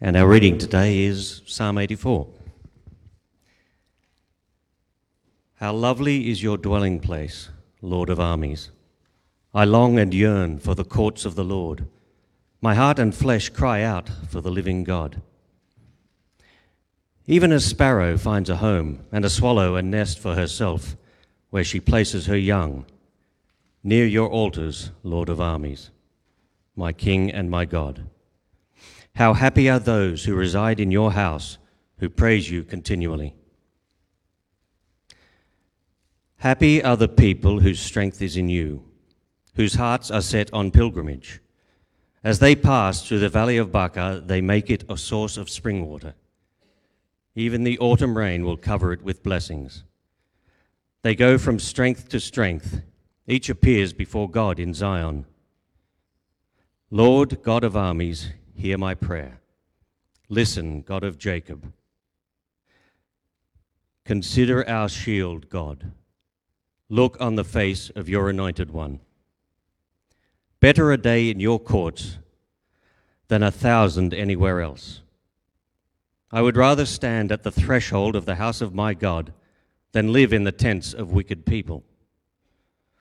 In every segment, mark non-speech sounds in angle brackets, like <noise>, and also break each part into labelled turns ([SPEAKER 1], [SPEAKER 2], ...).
[SPEAKER 1] And our reading today is Psalm 84. How lovely is your dwelling place, Lord of armies! I long and yearn for the courts of the Lord. My heart and flesh cry out for the living God. Even a sparrow finds a home, and a swallow a nest for herself, where she places her young, near your altars, Lord of armies, my King and my God. How happy are those who reside in your house, who praise you continually. Happy are the people whose strength is in you, whose hearts are set on pilgrimage. As they pass through the valley of Baca, they make it a source of spring water. Even the autumn rain will cover it with blessings. They go from strength to strength. Each appears before God in Zion. Lord God of armies, hear my prayer. Listen, God of Jacob. Consider our shield, God. Look on the face of your anointed one. Better a day in your courts than a thousand anywhere else. I would rather stand at the threshold of the house of my God than live in the tents of wicked people.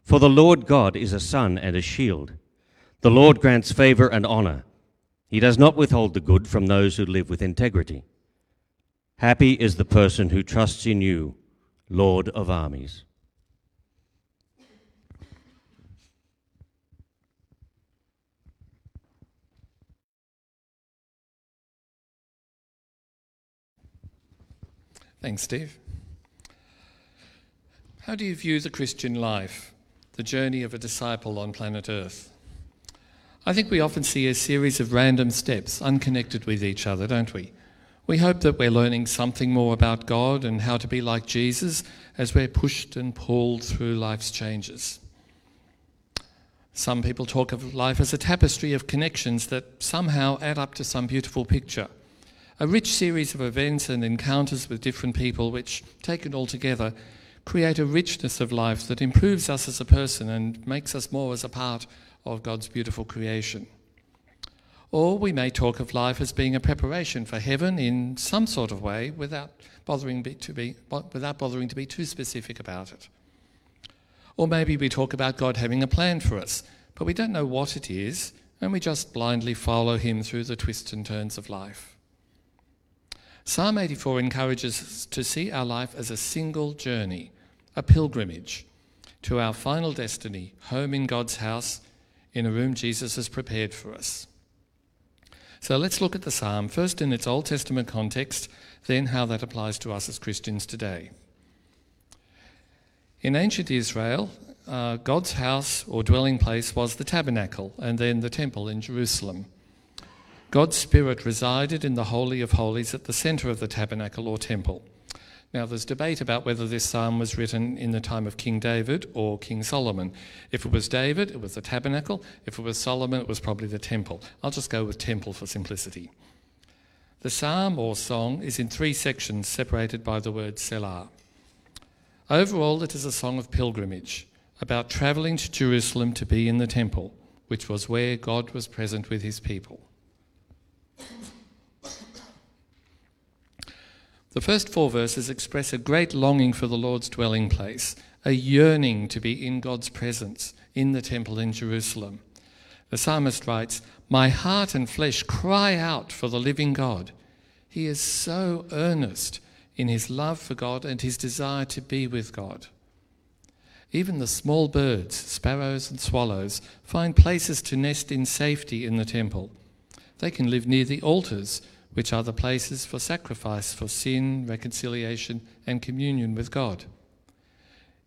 [SPEAKER 1] For the Lord God is a sun and a shield. The Lord grants favor and honor. He does not withhold the good from those who live with integrity. Happy is the person who trusts in you, Lord of armies.
[SPEAKER 2] Thanks, Steve. How do you view the Christian life, the journey of a disciple on planet Earth? I think we often see a series of random steps unconnected with each other, don't we? We hope that we're learning something more about God and how to be like Jesus as we're pushed and pulled through life's changes. Some people talk of life as a tapestry of connections that somehow add up to some beautiful picture a rich series of events and encounters with different people, which, taken all together, create a richness of life that improves us as a person and makes us more as a part of God's beautiful creation. Or we may talk of life as being a preparation for heaven in some sort of way without bothering to be, without bothering to be too specific about it. Or maybe we talk about God having a plan for us, but we don't know what it is, and we just blindly follow Him through the twists and turns of life. Psalm 84 encourages us to see our life as a single journey, a pilgrimage to our final destiny, home in God's house, in a room Jesus has prepared for us. So let's look at the psalm, first in its Old Testament context, then how that applies to us as Christians today. In ancient Israel, uh, God's house or dwelling place was the tabernacle and then the temple in Jerusalem. God's Spirit resided in the Holy of Holies at the centre of the tabernacle or temple. Now, there's debate about whether this psalm was written in the time of King David or King Solomon. If it was David, it was the tabernacle. If it was Solomon, it was probably the temple. I'll just go with temple for simplicity. The psalm or song is in three sections separated by the word Selah. Overall, it is a song of pilgrimage about travelling to Jerusalem to be in the temple, which was where God was present with his people. The first four verses express a great longing for the Lord's dwelling place, a yearning to be in God's presence in the temple in Jerusalem. The psalmist writes, My heart and flesh cry out for the living God. He is so earnest in his love for God and his desire to be with God. Even the small birds, sparrows and swallows, find places to nest in safety in the temple. They can live near the altars which are the places for sacrifice for sin, reconciliation, and communion with God.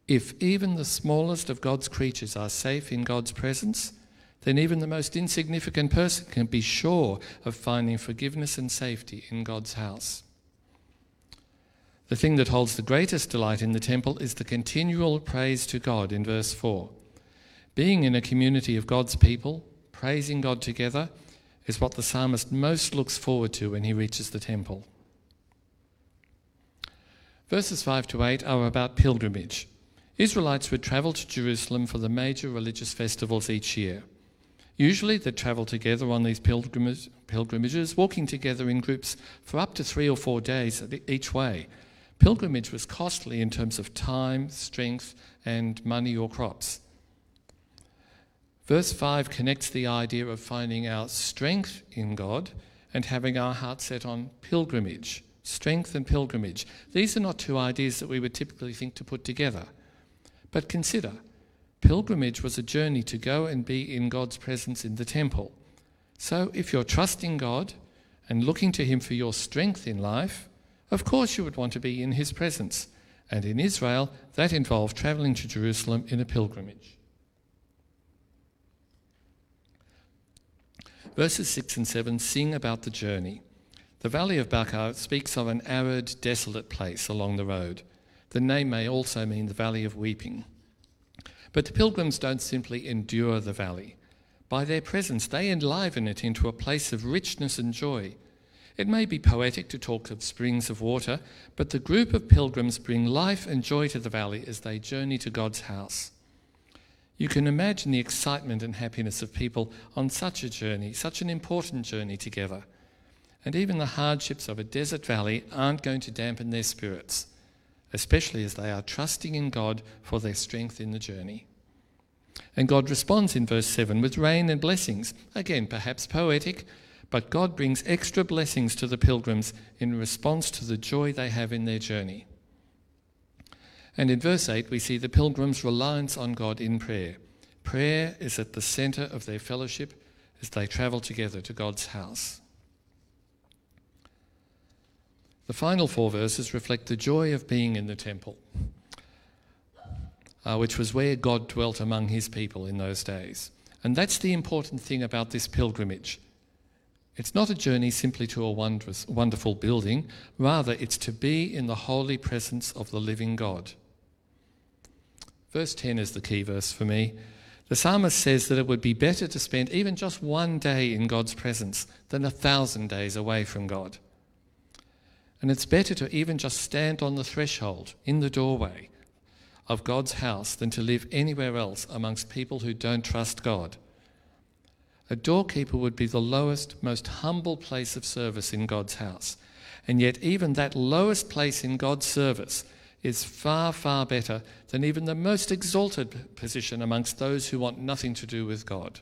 [SPEAKER 2] If even the smallest of God's creatures are safe in God's presence, then even the most insignificant person can be sure of finding forgiveness and safety in God's house. The thing that holds the greatest delight in the temple is the continual praise to God in verse 4. Being in a community of God's people, praising God together, is what the psalmist most looks forward to when he reaches the temple. Verses 5 to 8 are about pilgrimage. Israelites would travel to Jerusalem for the major religious festivals each year. Usually they travel together on these pilgrimage, pilgrimages, walking together in groups for up to three or four days each way. Pilgrimage was costly in terms of time, strength, and money or crops. Verse 5 connects the idea of finding our strength in God and having our heart set on pilgrimage. Strength and pilgrimage. These are not two ideas that we would typically think to put together. But consider pilgrimage was a journey to go and be in God's presence in the temple. So if you're trusting God and looking to Him for your strength in life, of course you would want to be in His presence. And in Israel, that involved traveling to Jerusalem in a pilgrimage. Verses 6 and 7 sing about the journey. The valley of Baca speaks of an arid, desolate place along the road. The name may also mean the valley of weeping. But the pilgrims don't simply endure the valley. By their presence, they enliven it into a place of richness and joy. It may be poetic to talk of springs of water, but the group of pilgrims bring life and joy to the valley as they journey to God's house. You can imagine the excitement and happiness of people on such a journey, such an important journey together. And even the hardships of a desert valley aren't going to dampen their spirits, especially as they are trusting in God for their strength in the journey. And God responds in verse 7 with rain and blessings. Again, perhaps poetic, but God brings extra blessings to the pilgrims in response to the joy they have in their journey. And in verse 8, we see the pilgrims' reliance on God in prayer. Prayer is at the center of their fellowship as they travel together to God's house. The final four verses reflect the joy of being in the temple, uh, which was where God dwelt among his people in those days. And that's the important thing about this pilgrimage. It's not a journey simply to a wondrous, wonderful building, rather, it's to be in the holy presence of the living God. Verse 10 is the key verse for me. The psalmist says that it would be better to spend even just one day in God's presence than a thousand days away from God. And it's better to even just stand on the threshold, in the doorway of God's house, than to live anywhere else amongst people who don't trust God. A doorkeeper would be the lowest, most humble place of service in God's house. And yet, even that lowest place in God's service is far, far better than even the most exalted position amongst those who want nothing to do with God.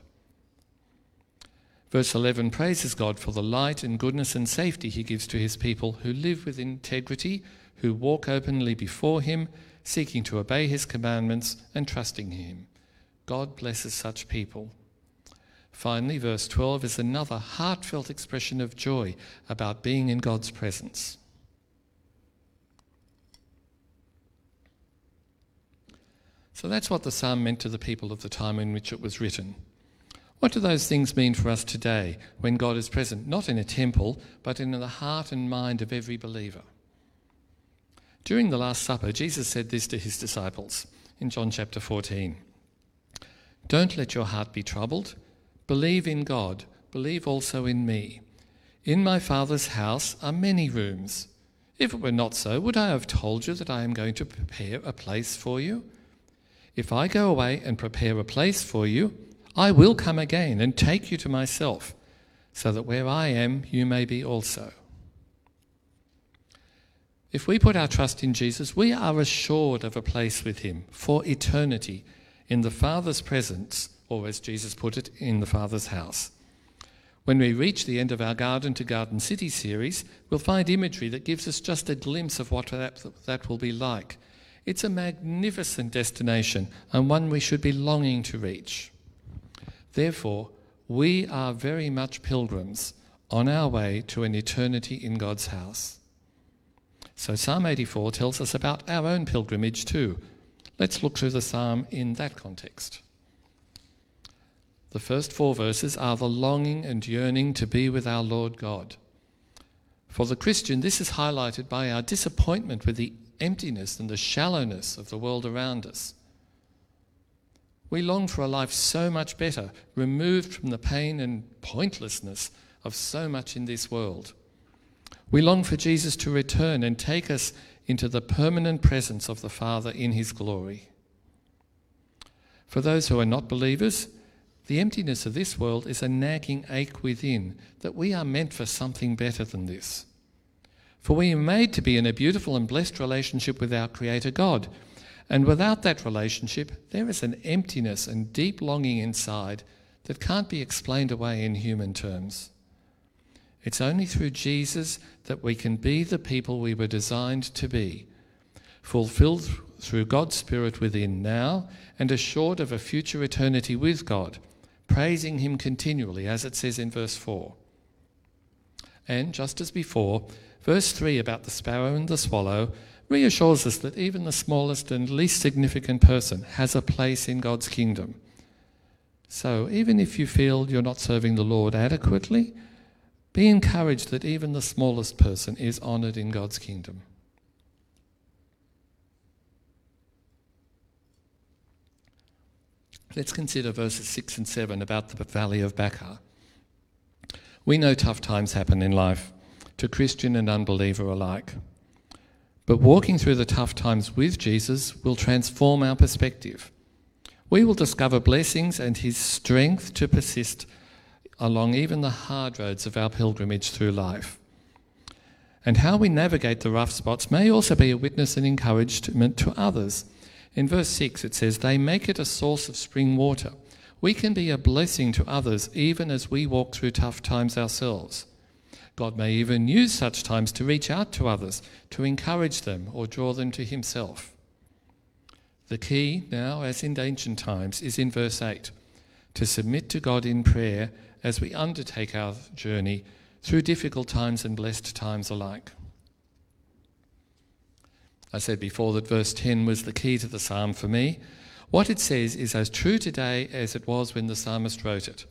[SPEAKER 2] Verse 11 praises God for the light and goodness and safety he gives to his people who live with integrity, who walk openly before him, seeking to obey his commandments and trusting him. God blesses such people. Finally, verse 12 is another heartfelt expression of joy about being in God's presence. So that's what the psalm meant to the people of the time in which it was written. What do those things mean for us today when God is present, not in a temple, but in the heart and mind of every believer? During the Last Supper, Jesus said this to his disciples in John chapter 14 Don't let your heart be troubled. Believe in God, believe also in me. In my Father's house are many rooms. If it were not so, would I have told you that I am going to prepare a place for you? If I go away and prepare a place for you, I will come again and take you to myself, so that where I am, you may be also. If we put our trust in Jesus, we are assured of a place with him for eternity in the Father's presence, or as Jesus put it, in the Father's house. When we reach the end of our Garden to Garden City series, we'll find imagery that gives us just a glimpse of what that, that will be like it's a magnificent destination and one we should be longing to reach. Therefore, we are very much pilgrims on our way to an eternity in God's house. So, Psalm 84 tells us about our own pilgrimage too. Let's look through the psalm in that context. The first four verses are the longing and yearning to be with our Lord God. For the Christian, this is highlighted by our disappointment with the emptiness and the shallowness of the world around us. We long for a life so much better, removed from the pain and pointlessness of so much in this world. We long for Jesus to return and take us into the permanent presence of the Father in his glory. For those who are not believers, The emptiness of this world is a nagging ache within that we are meant for something better than this. For we are made to be in a beautiful and blessed relationship with our Creator God. And without that relationship, there is an emptiness and deep longing inside that can't be explained away in human terms. It's only through Jesus that we can be the people we were designed to be, fulfilled through God's Spirit within now and assured of a future eternity with God, praising Him continually, as it says in verse 4. And just as before, verse 3 about the sparrow and the swallow reassures us that even the smallest and least significant person has a place in God's kingdom. So even if you feel you're not serving the Lord adequately, be encouraged that even the smallest person is honoured in God's kingdom. Let's consider verses 6 and 7 about the valley of Baca. We know tough times happen in life to Christian and unbeliever alike. But walking through the tough times with Jesus will transform our perspective. We will discover blessings and his strength to persist along even the hard roads of our pilgrimage through life. And how we navigate the rough spots may also be a witness and encouragement to others. In verse 6, it says, They make it a source of spring water. We can be a blessing to others even as we walk through tough times ourselves. God may even use such times to reach out to others, to encourage them or draw them to Himself. The key now, as in ancient times, is in verse 8 to submit to God in prayer as we undertake our journey through difficult times and blessed times alike. I said before that verse 10 was the key to the psalm for me. What it says is as true today as it was when the psalmist wrote it.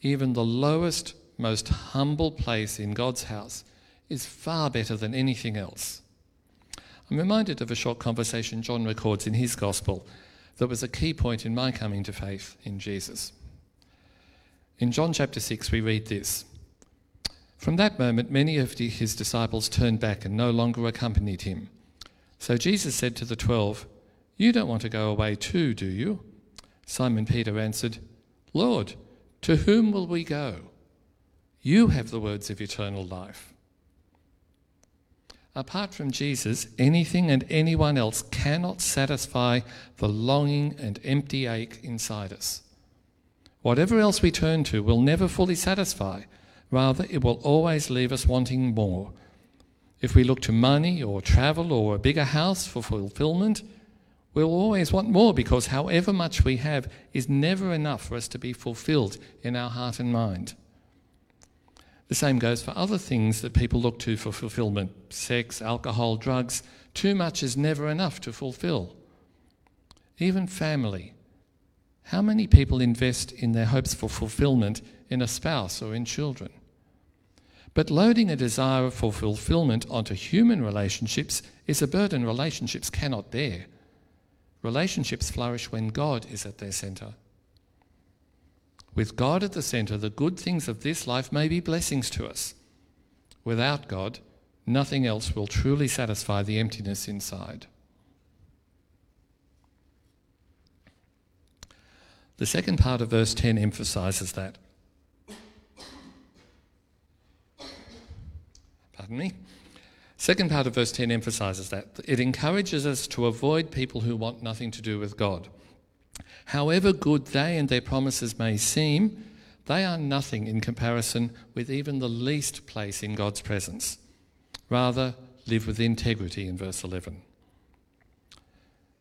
[SPEAKER 2] Even the lowest, most humble place in God's house is far better than anything else. I'm reminded of a short conversation John records in his gospel that was a key point in my coming to faith in Jesus. In John chapter 6, we read this From that moment, many of his disciples turned back and no longer accompanied him. So Jesus said to the twelve, You don't want to go away too, do you? Simon Peter answered, Lord, to whom will we go? You have the words of eternal life. Apart from Jesus, anything and anyone else cannot satisfy the longing and empty ache inside us. Whatever else we turn to will never fully satisfy. Rather, it will always leave us wanting more. If we look to money or travel or a bigger house for fulfillment, we'll always want more because however much we have is never enough for us to be fulfilled in our heart and mind. The same goes for other things that people look to for fulfillment sex, alcohol, drugs. Too much is never enough to fulfill. Even family, how many people invest in their hopes for fulfillment in a spouse or in children? But loading a desire for fulfillment onto human relationships is a burden relationships cannot bear. Relationships flourish when God is at their centre. With God at the centre, the good things of this life may be blessings to us. Without God, nothing else will truly satisfy the emptiness inside. The second part of verse 10 emphasizes that. Pardon me. Second part of verse 10 emphasizes that. It encourages us to avoid people who want nothing to do with God. However good they and their promises may seem, they are nothing in comparison with even the least place in God's presence. Rather, live with integrity in verse 11.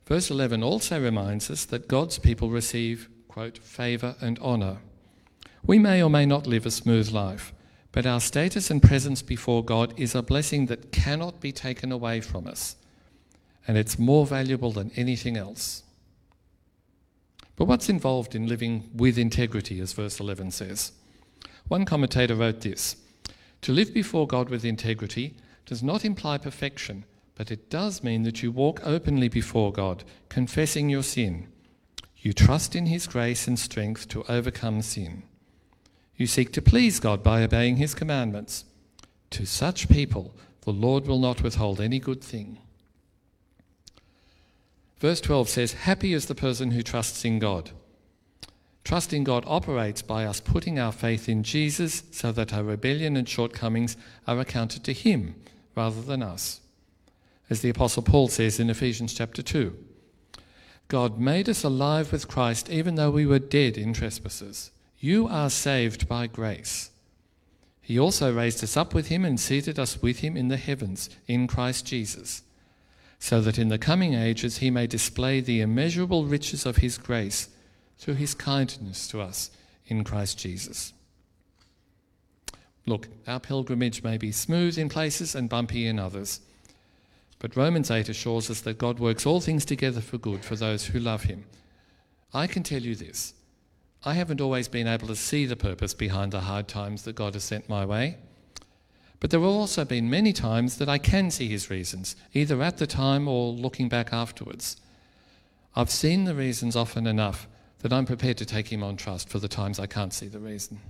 [SPEAKER 2] Verse 11 also reminds us that God's people receive quote, favour and honour. We may or may not live a smooth life, but our status and presence before God is a blessing that cannot be taken away from us, and it's more valuable than anything else. But what's involved in living with integrity, as verse 11 says? One commentator wrote this To live before God with integrity does not imply perfection, but it does mean that you walk openly before God, confessing your sin you trust in His grace and strength to overcome sin. You seek to please God by obeying His commandments. To such people, the Lord will not withhold any good thing. Verse 12 says, Happy is the person who trusts in God. Trusting God operates by us putting our faith in Jesus so that our rebellion and shortcomings are accounted to Him rather than us. As the Apostle Paul says in Ephesians chapter 2 God made us alive with Christ even though we were dead in trespasses. You are saved by grace. He also raised us up with Him and seated us with Him in the heavens in Christ Jesus, so that in the coming ages He may display the immeasurable riches of His grace through his kindness to us in Christ Jesus. Look, our pilgrimage may be smooth in places and bumpy in others, but Romans 8 assures us that God works all things together for good for those who love him. I can tell you this I haven't always been able to see the purpose behind the hard times that God has sent my way. But there have also been many times that I can see his reasons, either at the time or looking back afterwards. I've seen the reasons often enough that I'm prepared to take him on trust for the times I can't see the reason.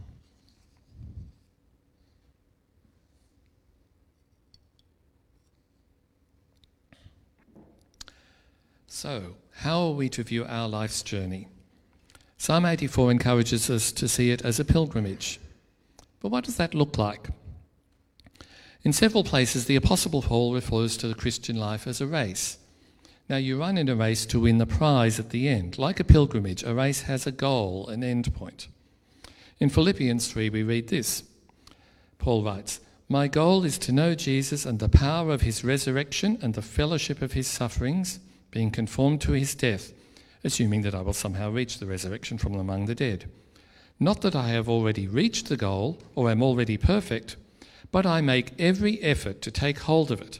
[SPEAKER 2] So, how are we to view our life's journey? Psalm 84 encourages us to see it as a pilgrimage. But what does that look like? In several places, the Apostle Paul refers to the Christian life as a race. Now, you run in a race to win the prize at the end. Like a pilgrimage, a race has a goal, an end point. In Philippians 3, we read this Paul writes, My goal is to know Jesus and the power of his resurrection and the fellowship of his sufferings, being conformed to his death, assuming that I will somehow reach the resurrection from among the dead. Not that I have already reached the goal or am already perfect, but I make every effort to take hold of it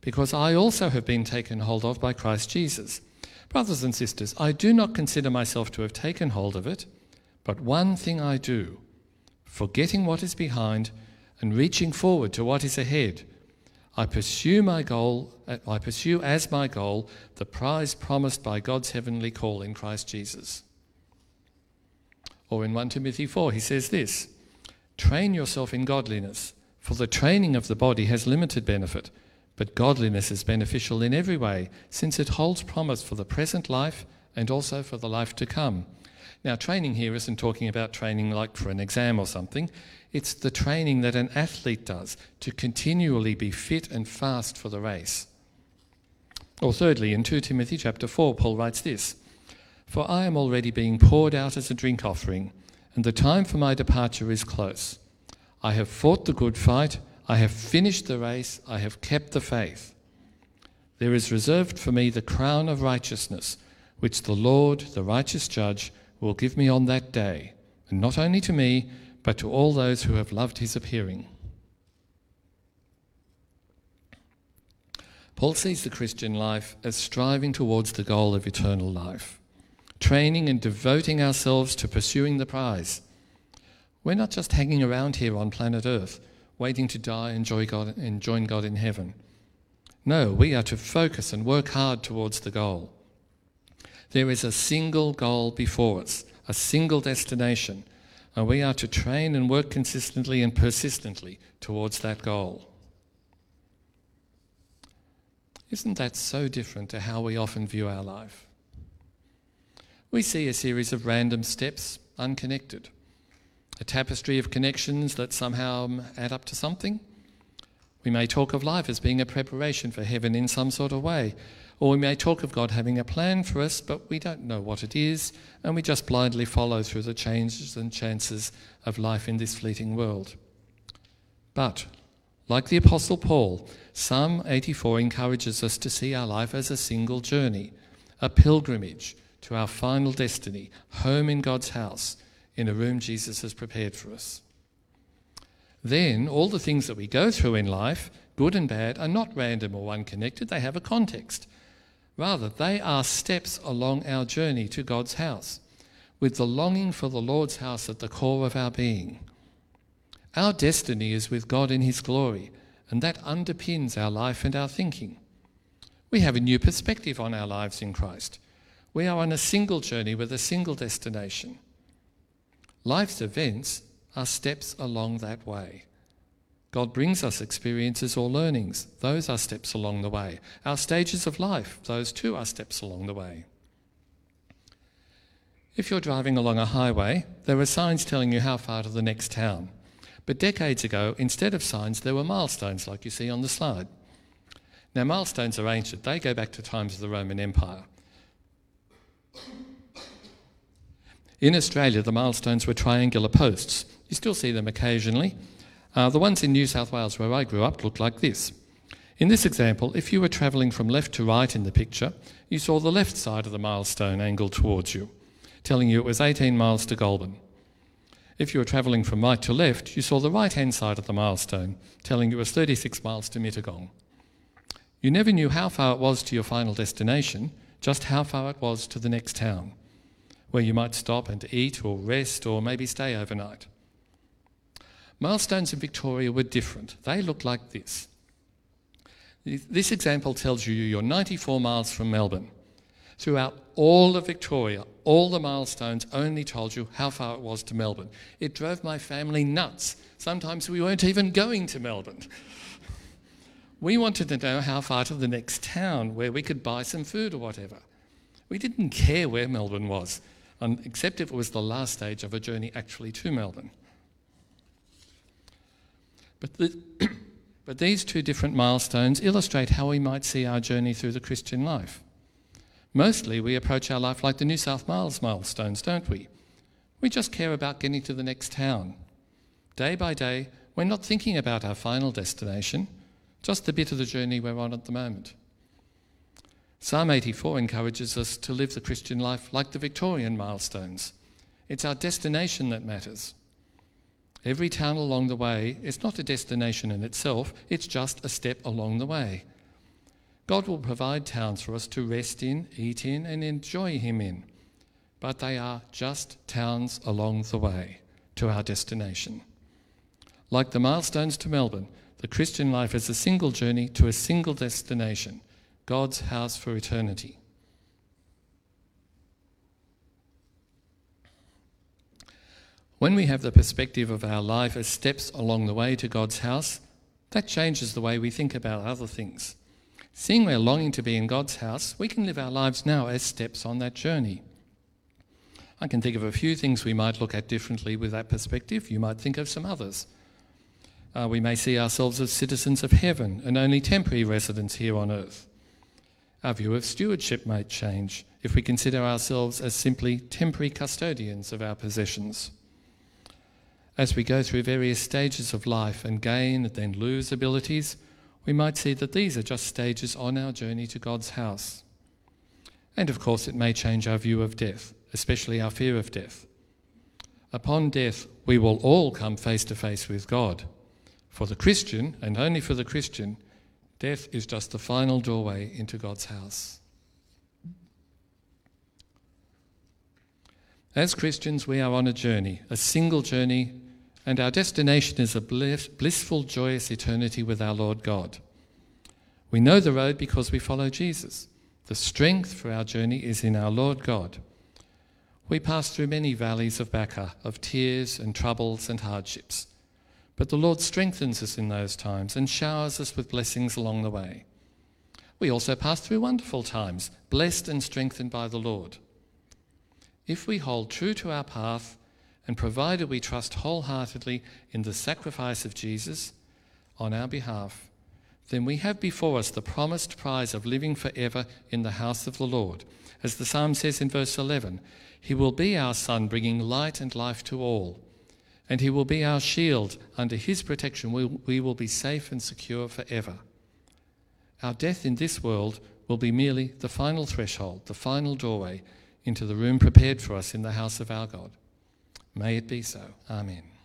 [SPEAKER 2] because I also have been taken hold of by Christ Jesus. Brothers and sisters, I do not consider myself to have taken hold of it, but one thing I do, forgetting what is behind and reaching forward to what is ahead. I pursue my goal, uh, I pursue as my goal the prize promised by God's heavenly call in Christ Jesus. Or in 1 Timothy 4, he says this Train yourself in godliness, for the training of the body has limited benefit but godliness is beneficial in every way, since it holds promise for the present life and also for the life to come. Now, training here isn't talking about training like for an exam or something. It's the training that an athlete does to continually be fit and fast for the race. Or thirdly, in 2 Timothy chapter 4, Paul writes this For I am already being poured out as a drink offering, and the time for my departure is close. I have fought the good fight. I have finished the race, I have kept the faith. There is reserved for me the crown of righteousness, which the Lord, the righteous judge, will give me on that day, and not only to me, but to all those who have loved his appearing. Paul sees the Christian life as striving towards the goal of eternal life, training and devoting ourselves to pursuing the prize. We're not just hanging around here on planet Earth waiting to die and enjoy God, and join God in heaven. No, we are to focus and work hard towards the goal. There is a single goal before us, a single destination, and we are to train and work consistently and persistently towards that goal. Isn't that so different to how we often view our life? We see a series of random steps, unconnected a tapestry of connections that somehow add up to something. We may talk of life as being a preparation for heaven in some sort of way. Or we may talk of God having a plan for us, but we don't know what it is, and we just blindly follow through the changes and chances of life in this fleeting world. But, like the Apostle Paul, Psalm 84 encourages us to see our life as a single journey, a pilgrimage to our final destiny, home in God's house, in a room Jesus has prepared for us. Then, all the things that we go through in life, good and bad, are not random or unconnected, they have a context. Rather, they are steps along our journey to God's house, with the longing for the Lord's house at the core of our being. Our destiny is with God in His glory, and that underpins our life and our thinking. We have a new perspective on our lives in Christ. We are on a single journey with a single destination. Life's events are steps along that way. God brings us experiences or learnings. Those are steps along the way. Our stages of life, those too are steps along the way. If you're driving along a highway, there are signs telling you how far to the next town. But decades ago, instead of signs, there were milestones like you see on the slide. Now, milestones are ancient, they go back to times of the Roman Empire. In Australia, the milestones were triangular posts. You still see them occasionally. Uh, the ones in New South Wales, where I grew up, looked like this. In this example, if you were travelling from left to right in the picture, you saw the left side of the milestone angled towards you, telling you it was 18 miles to Goulburn. If you were travelling from right to left, you saw the right hand side of the milestone, telling you it was 36 miles to Mittagong. You never knew how far it was to your final destination, just how far it was to the next town, where you might stop and eat or rest or maybe stay overnight. Milestones in Victoria were different. They looked like this. This example tells you you're 94 miles from Melbourne. Throughout all of Victoria, all the milestones only told you how far it was to Melbourne. It drove my family nuts. Sometimes we weren't even going to Melbourne. <laughs> We wanted to know how far to the next town where we could buy some food or whatever. We didn't care where Melbourne was, except if it was the last stage of a journey actually to Melbourne. But, the, <clears throat> but these two different milestones illustrate how we might see our journey through the Christian life. Mostly, we approach our life like the New South Wales milestones, don't we? We just care about getting to the next town. Day by day, we're not thinking about our final destination, just the bit of the journey we're on at the moment. Psalm 84 encourages us to live the Christian life like the Victorian milestones. It's our destination that matters. Every town along the way is not a destination in itself, it's just a step along the way. God will provide towns for us to rest in, eat in, and enjoy Him in. But they are just towns along the way to our destination. Like the milestones to Melbourne, the Christian life is a single journey to a single destination God's house for eternity. When we have the perspective of our life as steps along the way to God's house, that changes the way we think about other things. Seeing we're longing to be in God's house, we can live our lives now as steps on that journey. I can think of a few things we might look at differently with that perspective. You might think of some others. Uh, we may see ourselves as citizens of heaven and only temporary residents here on earth. Our view of stewardship might change if we consider ourselves as simply temporary custodians of our possessions. As we go through various stages of life and gain and then lose abilities, we might see that these are just stages on our journey to God's house. And of course, it may change our view of death, especially our fear of death. Upon death, we will all come face to face with God. For the Christian, and only for the Christian, death is just the final doorway into God's house. As Christians, we are on a journey, a single journey and our destination is a blissful, joyous eternity with our Lord God. We know the road because we follow Jesus. The strength for our journey is in our Lord God. We pass through many valleys of Baca, of tears and troubles and hardships. But the Lord strengthens us in those times and showers us with blessings along the way. We also pass through wonderful times, blessed and strengthened by the Lord. If we hold true to our path, and provided we trust wholeheartedly in the sacrifice of Jesus on our behalf, then we have before us the promised prize of living forever in the house of the Lord. As the psalm says in verse 11, He will be our sun, bringing light and life to all. And He will be our shield. Under His protection, we, we will be safe and secure forever. Our death in this world will be merely the final threshold, the final doorway into the room prepared for us in the house of our God. May it be so. Amen.